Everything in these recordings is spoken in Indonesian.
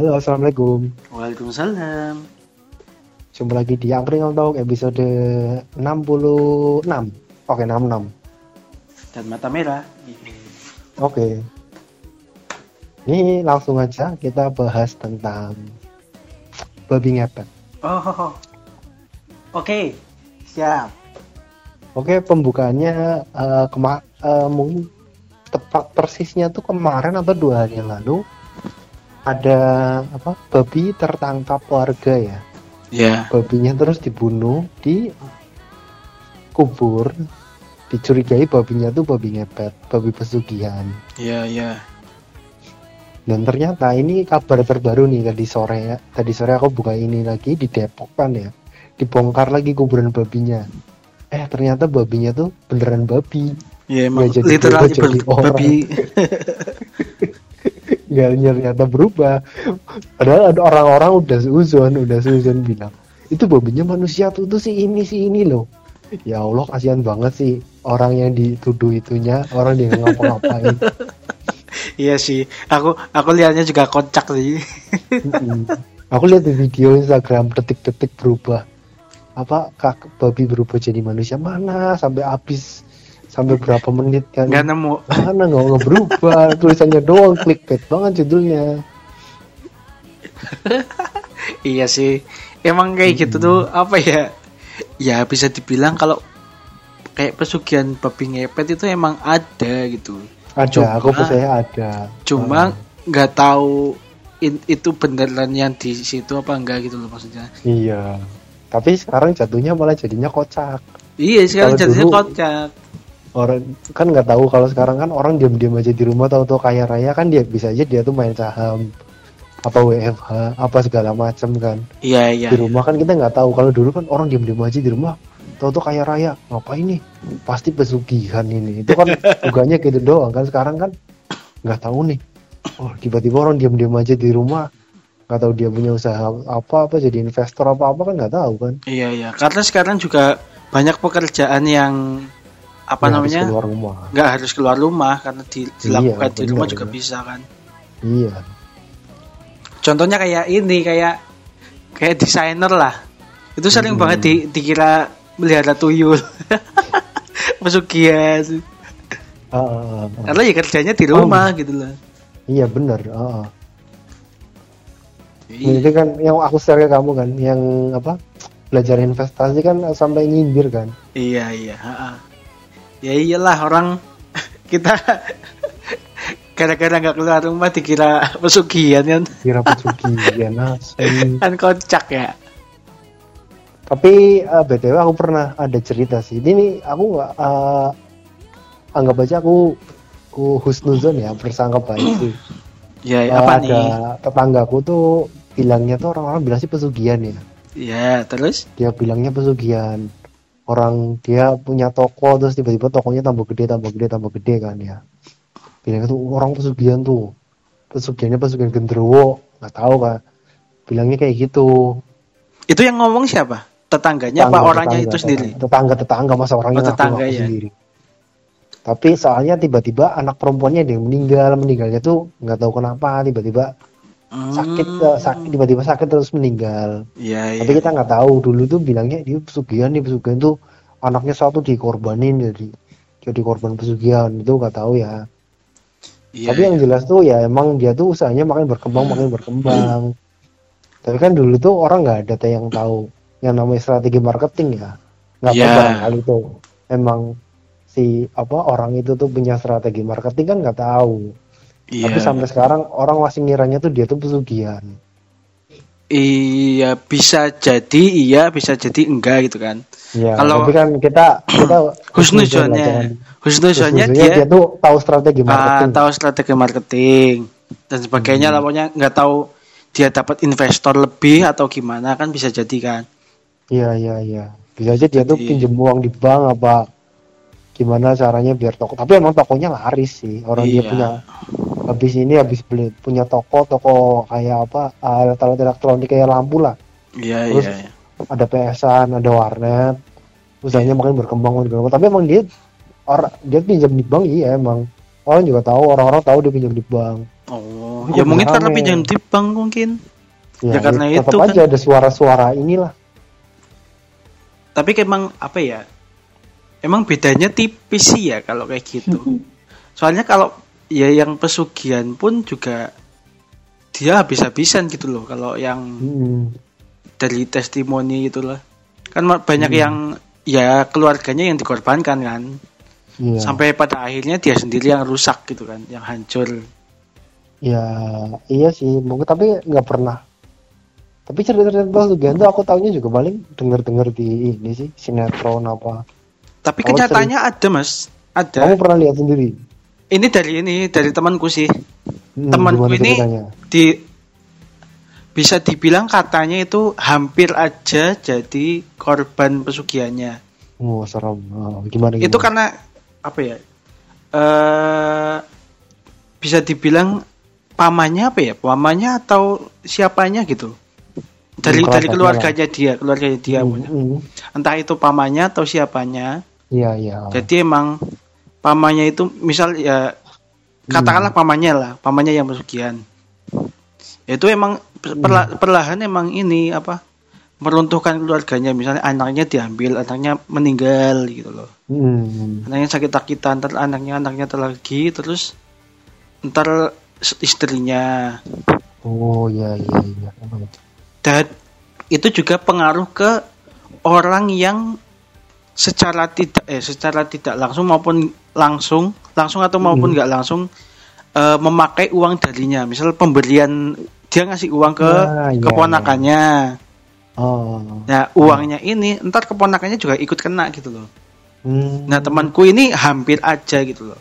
Halo, assalamualaikum. Waalaikumsalam. Jumpa lagi di Angkring Talk episode 66. Oke, 66. Dan mata merah. Oke. Ini langsung aja kita bahas tentang babi ngepet. Oh, oke, siap. Oke, pembukaannya eh, kema eh, mungkin tepat persisnya tuh kemarin atau dua hari yang lalu ada apa babi tertangkap warga ya. Ya. Babinya terus dibunuh di kubur. Dicurigai babinya tuh babi ngepet, babi pesugihan. Ya, ya. Dan ternyata ini kabar terbaru nih tadi sore ya. Tadi sore aku buka ini lagi di Depok kan ya. Dibongkar lagi kuburan babinya. Eh ternyata babinya tuh beneran babi. Ya emang Nggak jadi literally jadi babi. Nggak ternyata berubah. Padahal ada orang-orang udah suzon, udah suzon bilang itu babinya manusia tuh tuh si ini si ini loh. Ya Allah kasihan banget sih orang yang dituduh itunya orang nggak ngapa-ngapain. Iya sih. Aku aku lihatnya juga kocak sih. Aku lihat di video Instagram detik-detik berubah. Apa kak babi berubah jadi manusia mana sampai habis sampai berapa menit kan? Nggak nemu. Mana nggak nggak berubah tulisannya doang clickbait banget judulnya. iya sih. Emang kayak gitu tuh apa ya? Ya bisa dibilang kalau kayak pesugihan babi ngepet itu emang ada gitu. Ada, Cuma- aku percaya ada. Cuma nggak tahu in- itu beneran yang di situ apa enggak gitu loh maksudnya. Iya. Tapi sekarang jatuhnya malah jadinya kocak. Iya sekarang Kalau jadinya dulu- kocak. Orang kan nggak tahu kalau sekarang kan orang diam-diam aja di rumah tahu-tahu kaya raya kan dia bisa aja dia tuh main saham apa WFH apa segala macam kan. Iya iya. di rumah kan kita nggak tahu kalau dulu kan orang diam-diam aja di rumah tahu tuh kaya raya ngapain nih pasti pesugihan ini itu kan bukannya gitu doang kan sekarang kan nggak tahu nih oh tiba-tiba orang diam-diam aja di rumah nggak tahu dia punya usaha apa apa jadi investor apa apa kan nggak tahu kan Iya iya. Karena sekarang juga banyak pekerjaan yang apa harus namanya keluar rumah nggak harus keluar rumah karena di- dilakukan di benar, rumah juga benar. bisa kan. iya Contohnya kayak ini kayak kayak desainer lah. Itu sering Hmm. banget di, dikira melihara tuyul. Pesugihan. Ah, ah, ah, ah. Karena ya kerjanya di rumah gitu loh. iya benar ah. Iya. itu kan yang aku share ke kamu kan yang apa belajar investasi kan sampai nyindir kan Iya iya. Ya iyalah orang kita gara-gara nggak keluar rumah dikira pesugihan kan kira pesugihan kan kocak ya. Tapi eh, btw aku pernah ada cerita sih. Ini nih aku nggak eh, anggap aja aku aku husnuzon ya bersangka baik sih. Ya Eh, apa ada nih? tetanggaku tuh bilangnya tuh orang-orang bilang sih pesugihan ya. Ya terus? Dia bilangnya pesugihan. Orang dia punya toko terus tiba-tiba tokonya tambah gede, tambah gede, tambah gede kan ya. Bilangnya tuh orang pesugihan tuh. Pesugihannya pesugihan genderuwo, nggak tahu kan. Bilangnya kayak gitu. Itu yang ngomong siapa? Tetangganya apa orangnya itu sendiri? tetangga tetangga masa orangnya Oh, tetangga, ya. sendiri tapi soalnya tiba-tiba anak perempuannya ada yang meninggal meninggalnya tuh nggak tahu kenapa tiba-tiba sakit Hmm. eh, sakit tiba-tiba sakit terus meninggal. Iya iya. tapi kita nggak tahu. Dulu tuh bilangnya dia pesugihan nih pesugihan tuh anaknya satu dikorbanin jadi jadi korban pesugihan. Itu nggak tahu ya. Iya, tapi yang jelas tuh ya emang dia tuh usahanya makin berkembang makin berkembang. Tapi kan dulu tuh orang nggak ada yang tahu. Yang namanya strategi marketing ya. Nggak Iya. apa barangkali tuh. Emang si apa orang itu tuh punya strategi marketing kan nggak tahu iya. tapi sampai sekarang orang masih ngiranya tuh dia tuh pesugihan Iya bisa jadi iya bisa jadi enggak gitu kan. ya Kalau- tapi kan kita kita Husnuzonnya, husnuzonnya husnuzonnya dia, dia, tuh tahu strategi ah, marketing tahu strategi marketing dan sebagainya Hmm. pokoknya nggak tahu dia dapat investor lebih atau gimana kan bisa jadi kan. iya iya iya bisa aja dia tuh Jadi- pinjem uang di bank apa gimana caranya biar toko tapi emang tokonya laris sih orang dia Iya. punya habis ini habis beli punya toko toko kayak apa alat-alat elektronik kayak lampu lah Iya Terus- iya. iya. ada PS-an ada warnet usahanya makin berkembang makin berkembang tapi emang dia orang dia pinjam di bank iya emang orang juga tahu orang-orang tahu dia pinjam di bank Oh, ya mungkin karena pinjam di bank mungkin. Ya, Ya, karena tetap itu kan. aja ada suara-suara inilah. Tapi emang apa ya? Emang bedanya tipis sih ya kalau kayak gitu. Soalnya kalau ya yang pesugihan pun juga dia habis-habisan gitu loh. Kalau yang Hmm. dari testimoni itulah. Kan banyak Hmm. yang ya keluarganya yang dikorbankan kan. Iya. Sampai pada akhirnya dia sendiri yang rusak gitu kan, yang hancur. Ya, iya sih. Mungkin tapi nggak pernah. Tapi cerita-cerita pesugihan tuh aku tahunya juga paling denger-denger di ini sih sinetron apa. Tapi kenyataannya ada mas, ada. Kamu pernah lihat sendiri? Ini dari ini dari temanku sih. Hmm, Temanku ini ceritanya? di bisa dibilang katanya itu hampir aja jadi korban pesugihannya. Oh, serem. Oh, gimana, Itu gimana? karena apa ya? eh bisa dibilang pamannya apa ya? Pamannya atau siapanya gitu. Dari Hmm, dari keluarganya dia, keluarganya dia. Punya. hmm. Entah itu pamannya atau siapanya. Iya, iya. Jadi emang pamannya itu misal ya katakanlah pamannya lah, pamannya yang pesugihan. Itu emang perla- perlahan emang ini apa meruntuhkan keluarganya misalnya anaknya diambil, anaknya meninggal gitu loh. Hmm. Anaknya sakit-sakitan, ntar anaknya anaknya lagi terus ntar istrinya Oh, iya, iya, iya. dan itu juga pengaruh ke orang yang secara tidak eh secara tidak langsung maupun langsung langsung atau maupun Hmm. nggak langsung eh, memakai uang darinya misal pemberian dia ngasih uang ke Ah, iya, keponakannya Oh. nah uangnya ini ntar keponakannya juga ikut kena gitu loh Hmm. nah temanku ini hampir aja gitu loh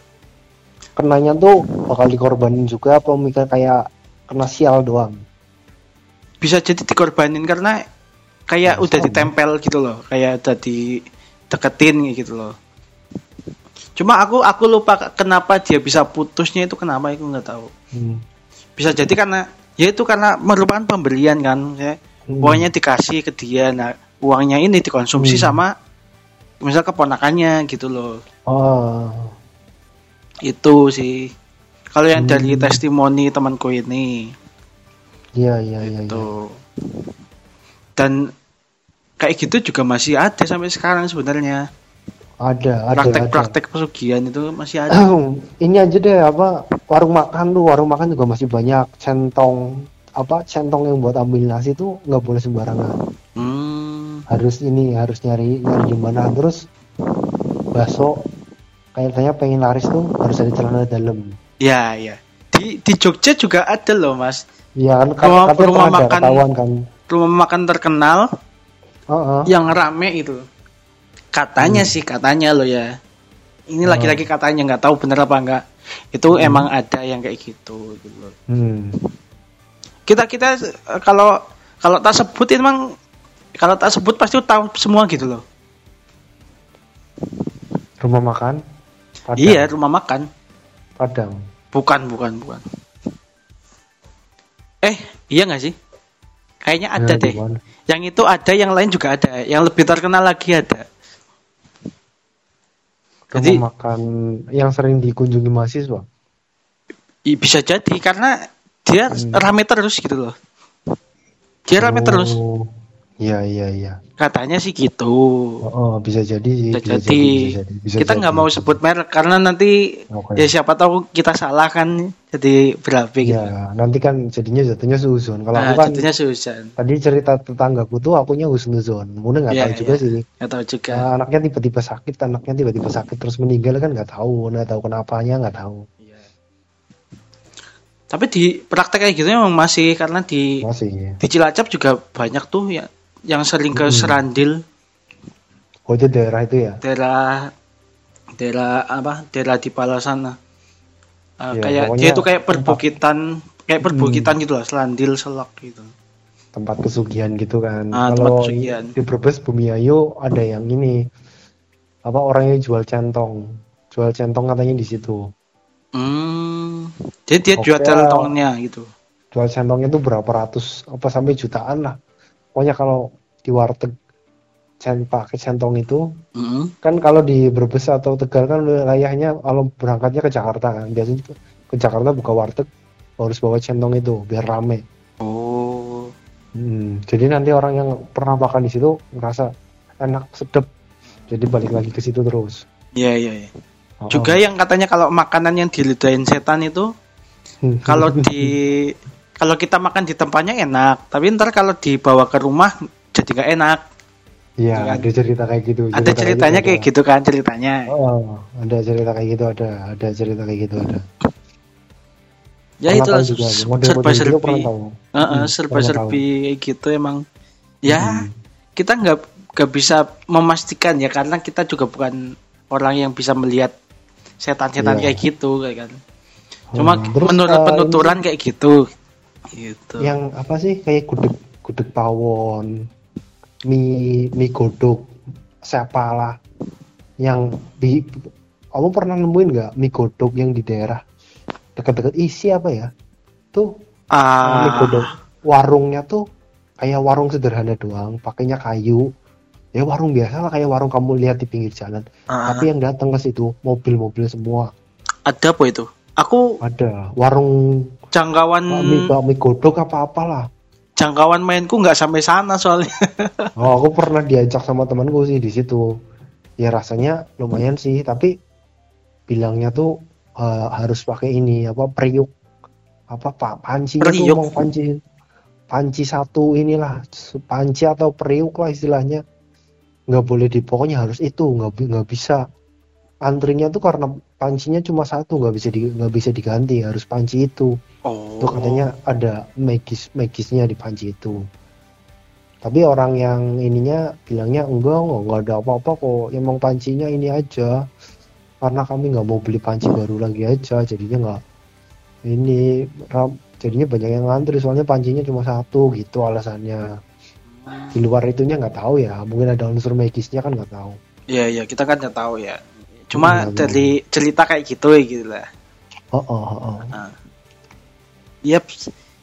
kenanya tuh bakal dikorbanin juga apa mikir kayak kena sial doang. bisa jadi dikorbanin karena kayak Nah, udah sama. ditempel gitu loh kayak udah dideketin gitu loh cuma aku aku lupa kenapa dia bisa putusnya itu kenapa aku nggak tahu Hmm. bisa jadi karena ya itu karena merupakan pemberian kan ya Hmm. uangnya dikasih ke dia nah uangnya ini dikonsumsi Hmm. sama misal keponakannya gitu loh Oh. itu sih kalau yang dari Hmm. testimoni temanku ini Iya, iya, iya. iya. Tuh. Dan kayak gitu juga masih ada sampai sekarang sebenarnya. Ada, ada, Praktek-praktek pesugihan itu masih ada. Ini aja deh apa warung makan tuh, warung makan juga masih banyak centong apa centong yang buat ambil nasi tuh nggak boleh sembarangan. Hmm. Harus ini harus nyari nyari di mana terus bakso kayaknya pengen laris tuh harus ada celana dalam. Ya, ya. Di di Jogja juga ada loh, Mas. Iya kan Rumah- katanya rumah pernah ada makan- ketahuan kan. Rumah makan terkenal Heeh. yang rame itu. Katanya sih, katanya loh ya. Ini Hmm. lagi-lagi katanya nggak tahu bener apa enggak. Itu emang ada yang kayak gitu gitu. Hmm. Kita kita eh, kalau kalau tak sebut emang kalau tak sebut pasti tahu semua gitu loh. Rumah makan. Padang. Iya, rumah makan. Padang. Bukan, bukan, bukan. Eh, iya nggak sih? Kayaknya ada Ya, deh. gimana? Yang itu ada, yang lain juga ada. Yang lebih terkenal lagi ada. Rumah Jadi- makan yang sering dikunjungi mahasiswa. I- Bisa jadi karena dia Hmm. rame terus gitu loh. Dia rame terus. Oh, Iya iya iya. Katanya sih gitu. Oh, oh, bisa jadi sih. Bisa bisa jadi. bisa jadi, bisa kita jadi. nggak mau sebut merek karena nanti Oke. ya siapa tahu kita salah kan jadi berapi gitu. Ya, nanti kan jadinya jatuhnya suzon. Kalau Nah, aku kan jadinya Susan. tadi cerita tetanggaku tuh akunya husnuzon. Mungkin nggak Iya, tahu juga iya. sih. Nggak tahu juga. Nah, anaknya tiba-tiba sakit, anaknya tiba-tiba sakit terus meninggal kan nggak tahu, nggak tahu kenapanya nggak tahu. Iya. Tapi di praktek kayak gitu memang masih karena di Masih. di Cilacap juga banyak tuh ya yang sering ke Hmm. Serandil, Oh itu daerah itu ya. daerah daerah apa? Daerah di Pala sana. Uh, Ya, kayak pokoknya dia tuh kayak tempat- perbukitan, kayak perbukitan Hmm. gitu lah, Serandil, Selok gitu. tempat pesugihan gitu kan. Ah, tempat Kalau di Brebes Bumi Ayu ada yang ini apa orangnya jual centong, jual centong katanya di situ. Hmm. Jadi dia jual Oke. centongnya gitu. Jual centongnya tuh berapa ratus apa sampai jutaan lah. Pokoknya kalau di warteg cent pakai centong itu Hmm. kan kalau di Brebes atau Tegal kan wilayahnya kalau berangkatnya ke Jakarta kan biasanya ke, ke Jakarta buka warteg harus bawa centong itu biar rame. Oh. Hmm, jadi nanti orang yang pernah makan di situ ngerasa enak sedep. Jadi balik lagi ke situ terus. Iya iya iya. Oh. Juga yang katanya kalau makanan yang dilidahin setan itu kalau di kalau kita makan di tempatnya enak, tapi ntar kalau dibawa ke rumah jadi nggak enak. Iya, kan? ada cerita kayak gitu. Ada cerita ceritanya kayak ada. gitu kan ceritanya. Oh, ada cerita kayak gitu ada, ada cerita kayak gitu ada. ya itu serba gitu serbi. serba serbi kayak gitu emang. Ya Hmm. kita nggak nggak bisa memastikan ya karena kita juga bukan orang yang bisa melihat setan-setan Iya. kayak gitu kayak kan. Cuma Hmm, terus, menurut eh, penuturan kayak gitu. Gitu. Yang apa sih kayak gudeg gudeg tawon, mie mie godok, siapalah yang di kamu pernah nemuin nggak mie godok yang di daerah dekat-dekat isi apa ya? Tuh mie Ah, godok warungnya tuh kayak warung sederhana doang, pakainya kayu. Ya warung biasa lah kayak warung kamu lihat di pinggir jalan. ah, Tapi yang datang ke situ mobil-mobil semua. ada apa itu? Aku Ada warung jangkauan mie, mie godok apa-apalah. Jangkauan mainku nggak sampai sana soalnya. Oh, aku pernah diajak sama temanku sih di situ. Ya rasanya lumayan sih, tapi bilangnya tuh eh, harus pakai ini apa periuk apa pak tuh Periuk? mau panci panci satu inilah panci atau periuk lah istilahnya nggak boleh di pokoknya harus itu nggak nggak bisa antrinya tuh karena pancinya cuma satu nggak bisa di nggak bisa diganti harus panci itu. Oh. itu katanya ada magis magisnya di panci itu. Tapi orang yang ininya bilangnya enggak enggak, enggak ada apa-apa kok. Emang pancinya ini aja. Karena kami nggak mau beli panci baru lagi aja jadinya nggak ini ram- jadinya banyak yang ngantri soalnya pancinya cuma satu gitu alasannya. Di luar itunya nggak tahu ya. Mungkin ada unsur magisnya kan nggak tahu. Iya iya kita kan nggak tahu ya. Cuma Iya, dari cerita kayak gitu ya gitu lah. oh oh oh, oh. Yap.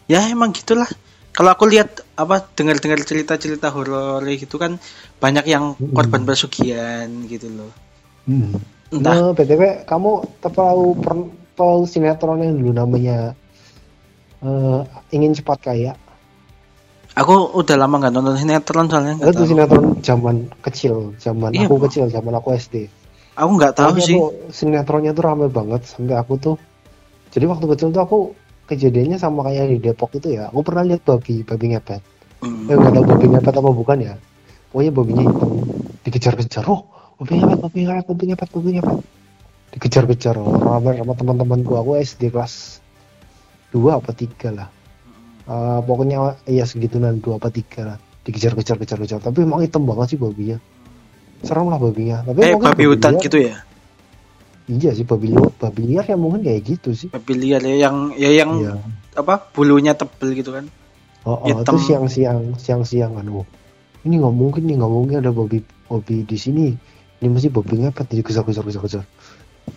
Ya emang gitulah. Kalau aku lihat apa dengar-dengar cerita-cerita horor gitu kan banyak yang korban pesugihan gitu loh. Hmm. Entah Nah, btw kamu tahu per- tahu sinetron yang dulu namanya eh, ingin cepat kaya aku udah lama nggak nonton sinetron soalnya itu sinetron zaman kecil zaman Iya, aku Bro. kecil zaman aku SD Aku nggak tahu Pokoknya sih. tuh sinetronnya tuh rame banget sampai aku tuh. Jadi waktu kecil tuh aku kejadiannya sama kayak di Depok itu ya. Aku pernah lihat babi babi ngepet. Hmm. eh nggak tahu babi ngepet apa bukan ya. Pokoknya babinya hitam. Dikejar-kejar. Oh babi ngepet babi ngepet babi ngepet babi ngepet. Dikejar-kejar. Rame sama teman-temanku aku SD kelas dua apa tiga lah. Eh, pokoknya ya segituan dua apa tiga lah. Dikejar-kejar kejar-kejar. Tapi emang hitam banget sih babinya serem lah babinya tapi Kayak mungkin babi hutan liar- gitu ya. iya sih babi liar babi liar ya mungkin kayak gitu sih Babi liar ya yang ya yang Iya. apa bulunya tebel gitu kan. Oh, oh Hitam. itu siang-siang, siang-siang kan. Oh, ini nggak mungkin nih, nggak mungkin ada babi babi di sini. Ini mesti babi ngepet jadi kejar-kejar kejar-kejar.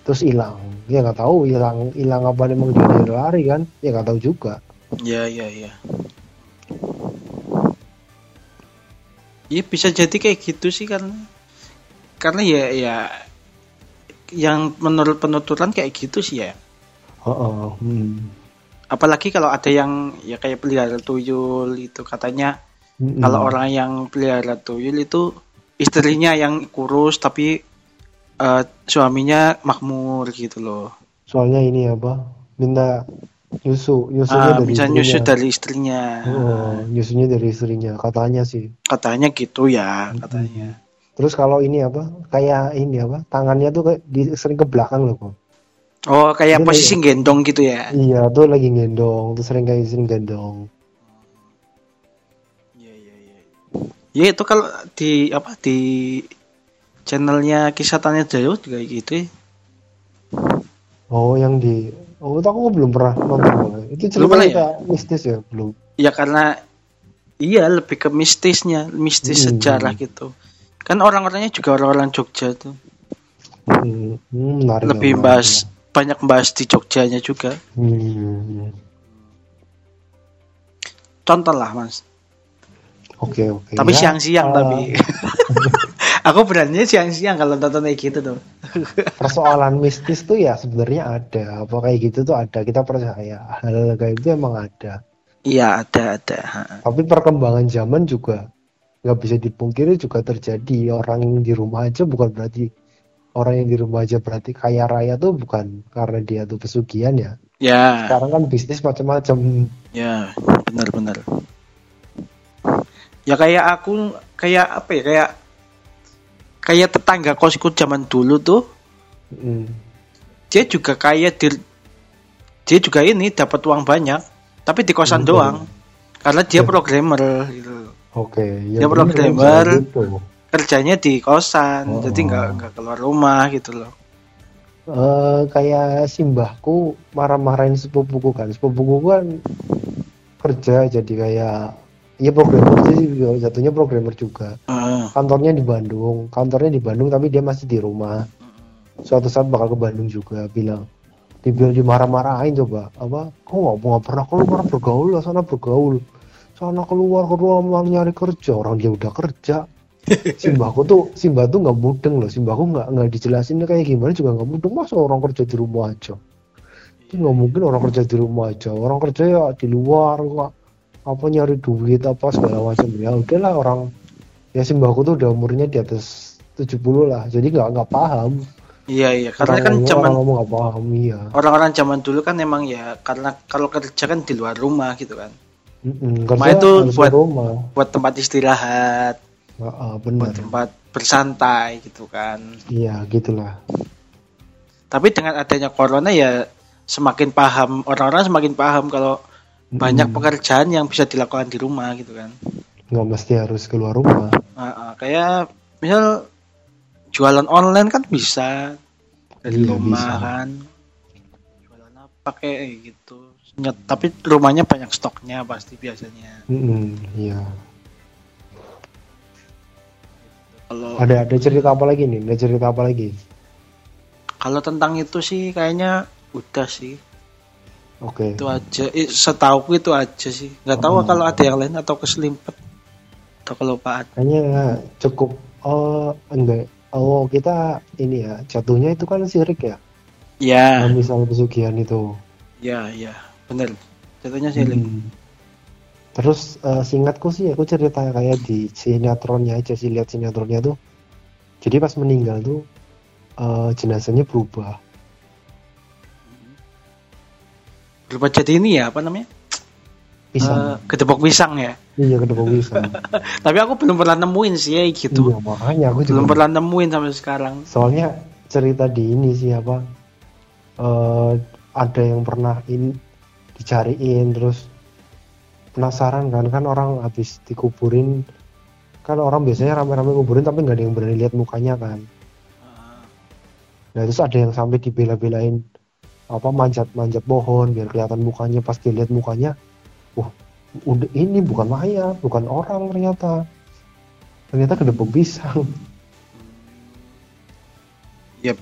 Terus hilang. Ya nggak tahu hilang hilang apa emang dia dia lari kan? Ya nggak tahu juga. Iya iya iya. Iya bisa jadi kayak gitu sih karena karena ya ya yang menurut penuturan kayak gitu sih ya. Oh, oh, hmm. Apalagi kalau ada yang ya kayak pelihara tuyul itu katanya Mm-mm. kalau orang yang pelihara tuyul itu istrinya yang kurus tapi eh, suaminya makmur gitu loh. soalnya ini apa? Minta nyusu, nyusunya Ah, dari bisa istrinya. nyusu dari istrinya. Oh, nyusunya dari istrinya, katanya sih. Katanya gitu ya, katanya. Terus kalau ini apa? Kayak ini apa? Tangannya tuh kayak di, sering ke belakang loh, kok. Oh, kayak Dia posisi gendong gitu ya. Iya, tuh lagi gendong, tuh sering kayak sering gendong. Iya iya iya. Ya itu kalau di apa di channelnya kisah tanya Jayo juga gitu ya. Oh, yang di Oh, itu aku belum pernah nonton. Itu Belum pernah cerita mistis ya, belum. Ya karena iya lebih ke mistisnya, mistis Hmm. sejarah gitu. Kan orang-orangnya juga orang-orang Jogja tuh. Hmm, hmm, menarik, lebih menarik. bahas banyak bahas di Jogjanya juga. Hmm, Contoh lah, Mas. Oke, oke. Tapi Ya, siang-siang eh, tapi. Aku beraninya siang-siang kalau nonton kayak gitu tuh. persoalan mistis tuh ya sebenarnya ada apa kayak gitu tuh ada kita percaya hal kayak itu emang ada Iya ada ada. tapi perkembangan zaman juga nggak bisa dipungkiri juga terjadi orang yang di rumah aja bukan berarti orang yang di rumah aja berarti kaya raya tuh bukan karena dia tuh pesugihan ya Ya sekarang kan bisnis macam-macam ya benar-benar. Ya kayak aku kayak apa ya kayak kayak tetangga kosku zaman dulu tuh Mm. dia juga kaya di dia juga ini dapat uang banyak tapi di kosan Hmm. doang karena dia Hmm. programmer gitu. Oke Dia ya bener, programmer. gitu. kerjanya di kosan Oh. jadi nggak nggak keluar rumah gitu loh Eh, kayak simbahku marah-marahin sepupuku kan sepupuku kan kerja jadi kayak ya programmer sih jatuhnya programmer juga Heeh. kantornya di Bandung kantornya di Bandung tapi dia masih di rumah suatu saat bakal ke Bandung juga bilang dibilang dimarah-marahin coba apa kok nggak pernah keluar bergaul lah sana bergaul sana keluar keluar mau nyari kerja. Orang dia udah kerja. Simbahku tuh simbah tuh nggak mudeng loh. Simbahku nggak nggak dijelasin kayak gimana juga nggak mudeng. Masa orang kerja di rumah aja? Itu nggak mungkin orang kerja di rumah aja. Orang kerja ya di luar nggak apa nyari duit apa segala macam. Ya udahlah orang. Ya simbahku tuh udah umurnya di atas 70 lah. Jadi nggak nggak paham. Iya iya. Karena Orang kan zaman orang ngomong nggak paham iya. orang-orang zaman dulu kan emang ya karena kalau kerja kan di luar rumah gitu kan Mm-mm, Rumah itu buat- rumah. buat tempat istirahat Ah, ah, buat benar tempat bersantai gitu kan. Iya gitulah. Tapi dengan adanya corona ya semakin paham orang-orang semakin paham kalau banyak Mm-mm. pekerjaan yang bisa dilakukan di rumah gitu kan. Nggak mesti harus keluar rumah. Ah, ah, kayak misal jualan online kan bisa dari Iya, rumah bisa. kan. Jualan apa kayak gitu Tapi rumahnya banyak stoknya pasti biasanya. Mm-mm, iya. Kalau ada ada cerita apa lagi nih? Ada cerita apa lagi? Kalau tentang itu sih kayaknya udah sih. Oke. Itu aja. Eh, setauku itu aja sih. Nggak tahu Oh. kalau ada yang lain atau keselimpet. Atau kelupaan. Kayaknya cukup. Oh enggak. Oh kita ini ya jatuhnya itu kan sirik ya ya? Nah, misal pesugihan itu. Ya ya bener jatuhnya sih Link. Hmm. Terus eh, singkatku sih aku cerita kayak di sinetronnya aja sih lihat sinetronnya tuh. Jadi pas meninggal tuh eh, jenazahnya berubah. berubah jadi ini ya apa namanya Pisang. Eh, gedebok pisang ya iya kedua pisang. tapi aku belum pernah nemuin sih ya gitu Iya makanya aku juga. belum pernah nemuin sampai sekarang Soalnya cerita di ini sih apa? eh, ada yang pernah in dicariin terus penasaran kan kan orang habis dikuburin kan orang biasanya rame-rame kuburin tapi nggak ada yang berani lihat mukanya kan. Ah, Nah terus ada yang sampai dibela-belain apa manjat-manjat pohon biar kelihatan mukanya pas dilihat mukanya, wah udah ini bukan mayat, bukan orang ternyata. Ternyata kedebok pisang. ya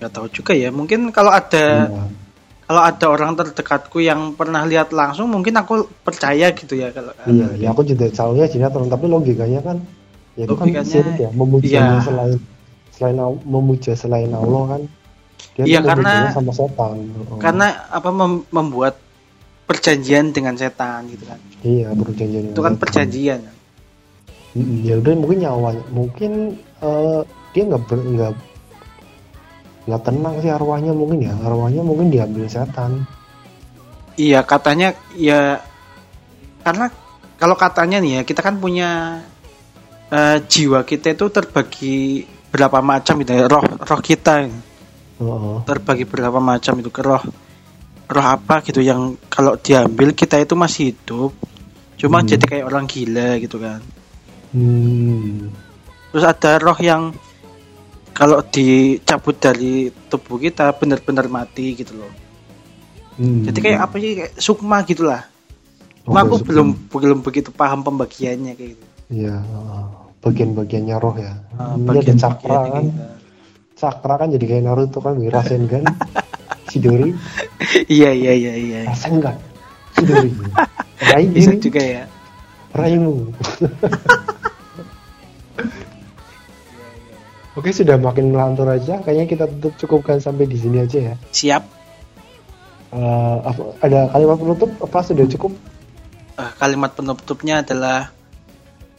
nggak tahu juga ya mungkin kalau ada Iya. Kalau ada orang terdekatku yang pernah lihat langsung mungkin aku percaya gitu ya kalau Iya, ya aku juga tahunya sinetron tapi logikanya kan ya itu kan sirik ya memuja iya. selain selain memuja selain Allah kan. Dia Iya, karena- sama setan. Oh. karena apa mem- membuat perjanjian dengan setan gitu kan iya perjanjian. itu kan perjanjian ya udah mungkin nyawanya mungkin eh, dia nggak nggak nggak tenang sih arwahnya mungkin ya arwahnya mungkin diambil setan iya katanya ya karena kalau katanya nih ya kita kan punya eh, jiwa kita itu terbagi berapa macam gitu ya roh roh kita Heeh. terbagi berapa macam itu ke roh roh apa gitu yang kalau diambil kita itu masih hidup cuma Hmm. jadi kayak orang gila gitu kan hmm. terus ada roh yang kalau dicabut dari tubuh kita benar-benar mati gitu loh. Hmm. jadi kayak apa sih kayak sukma gitulah. Oke, aku sukma. belum belum begitu paham pembagiannya kayak gitu. Iya, bagian-bagiannya roh ya. Ah, Ini ada bagian cakra kan. cakra kan jadi kayak Naruto kan Rasengan Chidori iya iya iya iya. Rasengan Chidori Rai bisa ini juga ya. Raimu Oke sudah makin melantur aja. Kayaknya kita tutup cukupkan sampai di sini aja ya. Siap. Apa- ada kalimat penutup apa sudah cukup? Eh, kalimat penutupnya adalah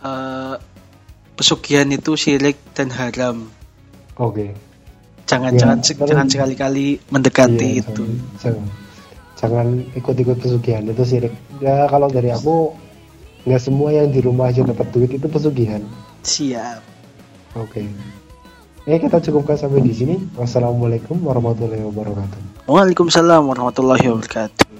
eh, pesugihan itu syirik dan haram. Oke. Jangan Ya, jangan jangan sekali-kali mendekati Iya, itu. Jangan, jangan, ikut-ikut pesugihan itu sirik. Ya kalau dari aku nggak semua yang di rumah aja dapat duit itu pesugihan. Siap. Oke. Eh kita cukupkan sampai di sini. Wassalamualaikum warahmatullahi wabarakatuh. Waalaikumsalam warahmatullahi wabarakatuh.